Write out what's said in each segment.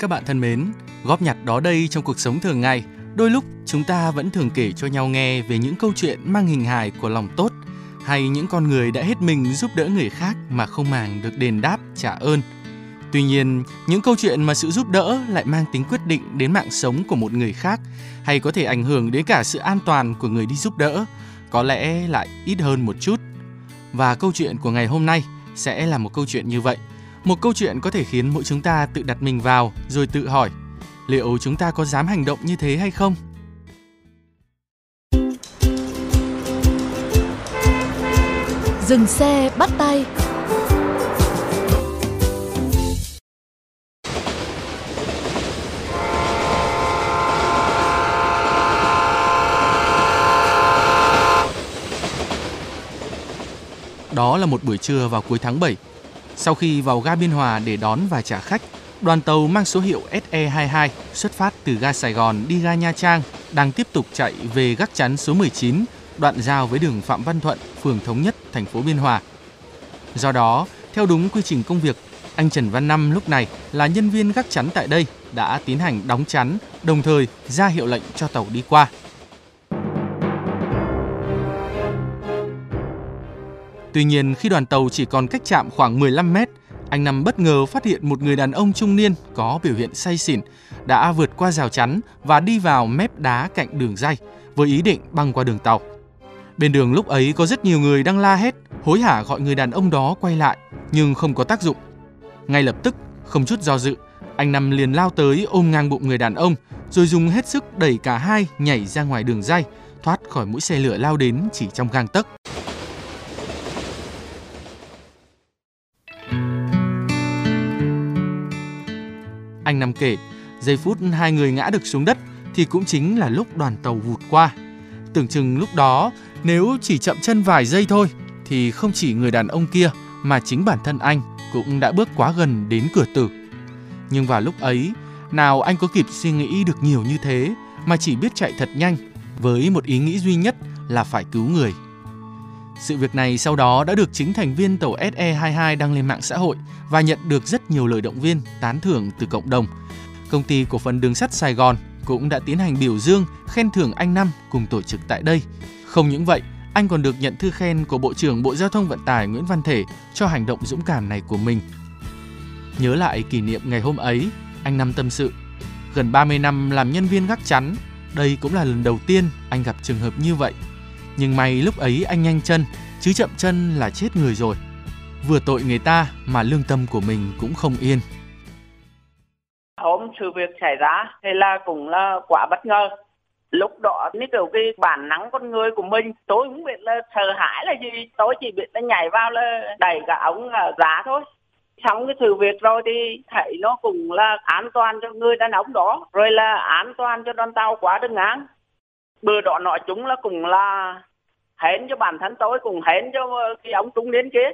Các bạn thân mến, góp nhặt đó đây trong cuộc sống thường ngày, đôi lúc chúng ta vẫn thường kể cho nhau nghe về những câu chuyện mang hình hài của lòng tốt hay những con người đã hết mình giúp đỡ người khác mà không màng được đền đáp trả ơn. Tuy nhiên, những câu chuyện mà sự giúp đỡ lại mang tính quyết định đến mạng sống của một người khác hay có thể ảnh hưởng đến cả sự an toàn của người đi giúp đỡ, có lẽ lại ít hơn một chút. Và câu chuyện của ngày hôm nay sẽ là một câu chuyện như vậy. Một câu chuyện có thể khiến mỗi chúng ta tự đặt mình vào rồi tự hỏi liệu chúng ta có dám hành động như thế hay không? Dừng xe bắt tay Đó là một buổi trưa vào cuối tháng 7. Sau khi vào ga Biên Hòa để đón và trả khách, đoàn tàu mang số hiệu SE22 xuất phát từ ga Sài Gòn đi ga Nha Trang đang tiếp tục chạy về gác chắn số 19, đoạn giao với đường Phạm Văn Thuận, phường Thống Nhất, thành phố Biên Hòa. Do đó, theo đúng quy trình công việc, anh Trần Văn Năm lúc này là nhân viên gác chắn tại đây đã tiến hành đóng chắn, đồng thời ra hiệu lệnh cho tàu đi qua. Tuy nhiên khi đoàn tàu chỉ còn cách chạm khoảng 15 mét, anh Năm bất ngờ phát hiện một người đàn ông trung niên có biểu hiện say xỉn đã vượt qua rào chắn và đi vào mép đá cạnh đường dây với ý định băng qua đường tàu. Bên đường lúc ấy có rất nhiều người đang la hét, hối hả gọi người đàn ông đó quay lại nhưng không có tác dụng. Ngay lập tức, không chút do dự, anh Năm liền lao tới ôm ngang bụng người đàn ông rồi dùng hết sức đẩy cả hai nhảy ra ngoài đường dây, thoát khỏi mũi xe lửa lao đến chỉ trong gang tấc. Anh Năm kể, giây phút hai người ngã được xuống đất thì cũng chính là lúc đoàn tàu vụt qua. Tưởng chừng lúc đó nếu chỉ chậm chân vài giây thôi thì không chỉ người đàn ông kia mà chính bản thân anh cũng đã bước quá gần đến cửa tử. Nhưng vào lúc ấy, nào anh có kịp suy nghĩ được nhiều như thế mà chỉ biết chạy thật nhanh với một ý nghĩ duy nhất là phải cứu người. Sự việc này sau đó đã được chính thành viên tàu SE22 đăng lên mạng xã hội và nhận được rất nhiều lời động viên, tán thưởng từ cộng đồng. Công ty cổ phần đường sắt Sài Gòn cũng đã tiến hành biểu dương, khen thưởng anh Năm cùng tổ chức tại đây. Không những vậy, anh còn được nhận thư khen của Bộ trưởng Bộ Giao thông Vận tải Nguyễn Văn Thể cho hành động dũng cảm này của mình. Nhớ lại kỷ niệm ngày hôm ấy, anh Năm tâm sự. Gần 30 năm làm nhân viên gác chắn, đây cũng là lần đầu tiên anh gặp trường hợp như vậy. Nhưng may lúc ấy anh nhanh chân, chứ chậm chân là chết người rồi. Vừa tội người ta mà lương tâm của mình cũng không yên. hôm sự việc xảy ra thì là cũng là quả bất ngờ lúc đó như kiểu cái bản năng con người của mình tôi không biết là sợ hãi là gì tôi chỉ biết là nhảy vào là đẩy cả ống giá thôi xong cái sự việc rồi thì thấy nó cũng là an toàn cho người đàn ông đó rồi là an toàn cho đoàn tàu quá đường ngang bữa đó nói chúng là cũng là hẹn cho bản thân tôi cũng hẹn cho cái ông trung niên kia.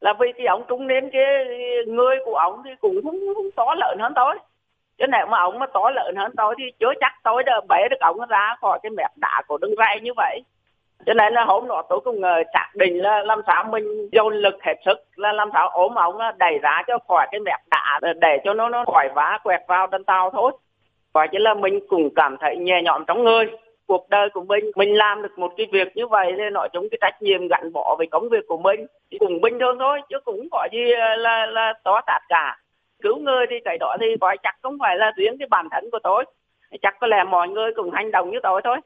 Là vì cái ông trung niên kia người của ông thì cũng không, không to lợn hơn tôi. Chứ nếu mà ông mà to lợn hơn tôi thì chưa chắc tôi đã bể được ông ra khỏi cái mép đá của đường ray như vậy. Cho nên là hôm đó tôi cũng ờ, xác định là làm sao mình dồn lực hết sức là làm sao ốm ông ờ, đẩy ra cho khỏi cái mép đá ờ, để cho nó nó khỏi vá quẹt vào trên tàu thôi. Và chứ là mình cũng cảm thấy nhẹ nhõm trong người cuộc đời của mình. Mình làm được một cái việc như vậy nên nói chung cái trách nhiệm gắn bó với công việc của mình. Thì cũng bình thường thôi, chứ cũng có gì là là to tát cả. Cứu người thì cái đó thì gọi chắc không phải là riêng cái bản thân của tôi. Chắc có lẽ mọi người cùng hành động như tôi thôi.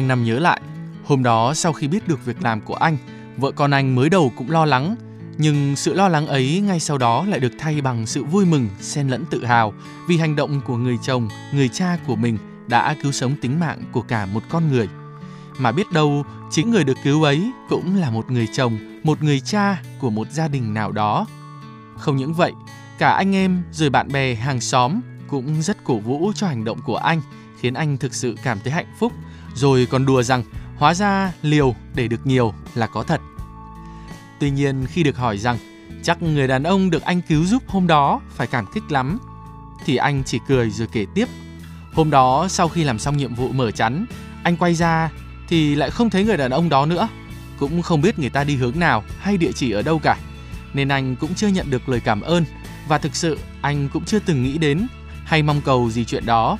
Anh Năm nhớ lại, hôm đó sau khi biết được việc làm của anh, vợ con anh mới đầu cũng lo lắng, nhưng sự lo lắng ấy ngay sau đó lại được thay bằng sự vui mừng, xen lẫn tự hào vì hành động của người chồng, người cha của mình đã cứu sống tính mạng của cả một con người. Mà biết đâu, chính người được cứu ấy cũng là một người chồng, một người cha của một gia đình nào đó. Không những vậy, cả anh em rồi bạn bè hàng xóm cũng rất cổ vũ cho hành động của anh, khiến anh thực sự cảm thấy hạnh phúc, rồi còn đùa rằng hóa ra liều để được nhiều là có thật. Tuy nhiên khi được hỏi rằng chắc người đàn ông được anh cứu giúp hôm đó phải cảm kích lắm, thì anh chỉ cười rồi kể tiếp. Hôm đó sau khi làm xong nhiệm vụ mở chắn, anh quay ra thì lại không thấy người đàn ông đó nữa, cũng không biết người ta đi hướng nào hay địa chỉ ở đâu cả. Nên anh cũng chưa nhận được lời cảm ơn và thực sự anh cũng chưa từng nghĩ đến hay mong cầu gì chuyện đó.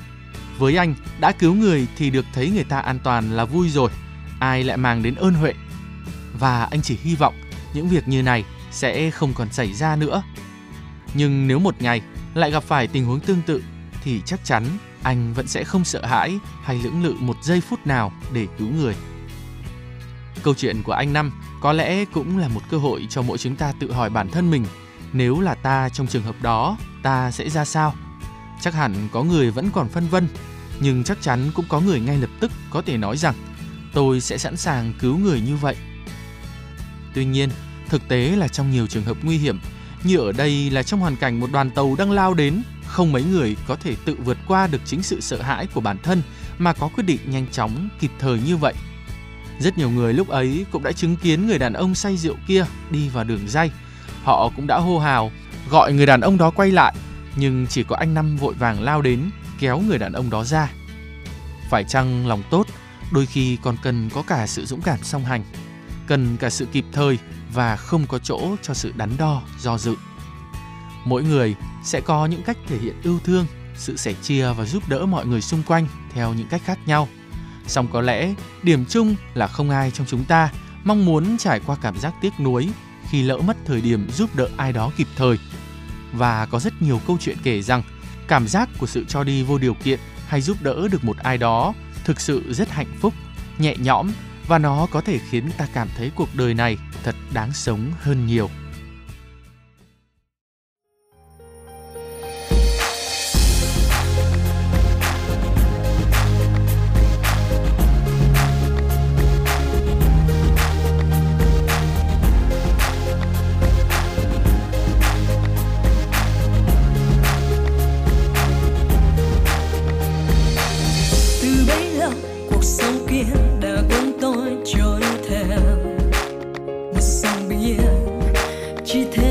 Với anh, đã cứu người thì được thấy người ta an toàn là vui rồi, ai lại mang đến ơn huệ. Và anh chỉ hy vọng những việc như này sẽ không còn xảy ra nữa. Nhưng nếu một ngày lại gặp phải tình huống tương tự thì chắc chắn anh vẫn sẽ không sợ hãi hay lưỡng lự một giây phút nào để cứu người. Câu chuyện của anh Năm có lẽ cũng là một cơ hội cho mỗi chúng ta tự hỏi bản thân mình nếu là ta trong trường hợp đó ta sẽ ra sao chắc hẳn có người vẫn còn phân vân, nhưng chắc chắn cũng có người ngay lập tức có thể nói rằng, tôi sẽ sẵn sàng cứu người như vậy. Tuy nhiên, thực tế là trong nhiều trường hợp nguy hiểm, như ở đây là trong hoàn cảnh một đoàn tàu đang lao đến, không mấy người có thể tự vượt qua được chính sự sợ hãi của bản thân mà có quyết định nhanh chóng, kịp thời như vậy. Rất nhiều người lúc ấy cũng đã chứng kiến người đàn ông say rượu kia đi vào đường dây họ cũng đã hô hào, gọi người đàn ông đó quay lại nhưng chỉ có anh Năm vội vàng lao đến kéo người đàn ông đó ra. Phải chăng lòng tốt đôi khi còn cần có cả sự dũng cảm song hành, cần cả sự kịp thời và không có chỗ cho sự đắn đo, do dự. Mỗi người sẽ có những cách thể hiện yêu thương, sự sẻ chia và giúp đỡ mọi người xung quanh theo những cách khác nhau. Song có lẽ điểm chung là không ai trong chúng ta mong muốn trải qua cảm giác tiếc nuối khi lỡ mất thời điểm giúp đỡ ai đó kịp thời và có rất nhiều câu chuyện kể rằng cảm giác của sự cho đi vô điều kiện hay giúp đỡ được một ai đó thực sự rất hạnh phúc, nhẹ nhõm và nó có thể khiến ta cảm thấy cuộc đời này thật đáng sống hơn nhiều. 是听。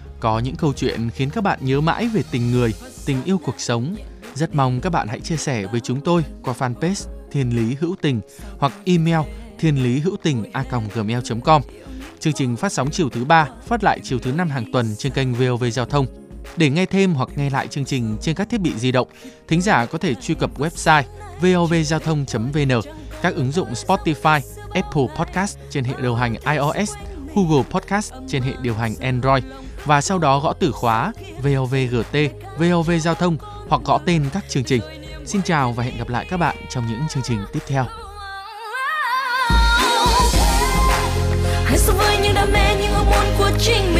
có những câu chuyện khiến các bạn nhớ mãi về tình người, tình yêu cuộc sống, rất mong các bạn hãy chia sẻ với chúng tôi qua fanpage Thiên Lý Hữu Tình hoặc email thiên lý hữu tình a gmail.com. Chương trình phát sóng chiều thứ ba, phát lại chiều thứ năm hàng tuần trên kênh VOV Giao thông. Để nghe thêm hoặc nghe lại chương trình trên các thiết bị di động, thính giả có thể truy cập website vovgiao thông.vn các ứng dụng Spotify, Apple Podcast trên hệ điều hành iOS, Google Podcast trên hệ điều hành Android và sau đó gõ từ khóa VOVGT, VOV Giao thông hoặc gõ tên các chương trình. Xin chào và hẹn gặp lại các bạn trong những chương trình tiếp theo. Hãy sống với những đam mê, những ước muốn của chính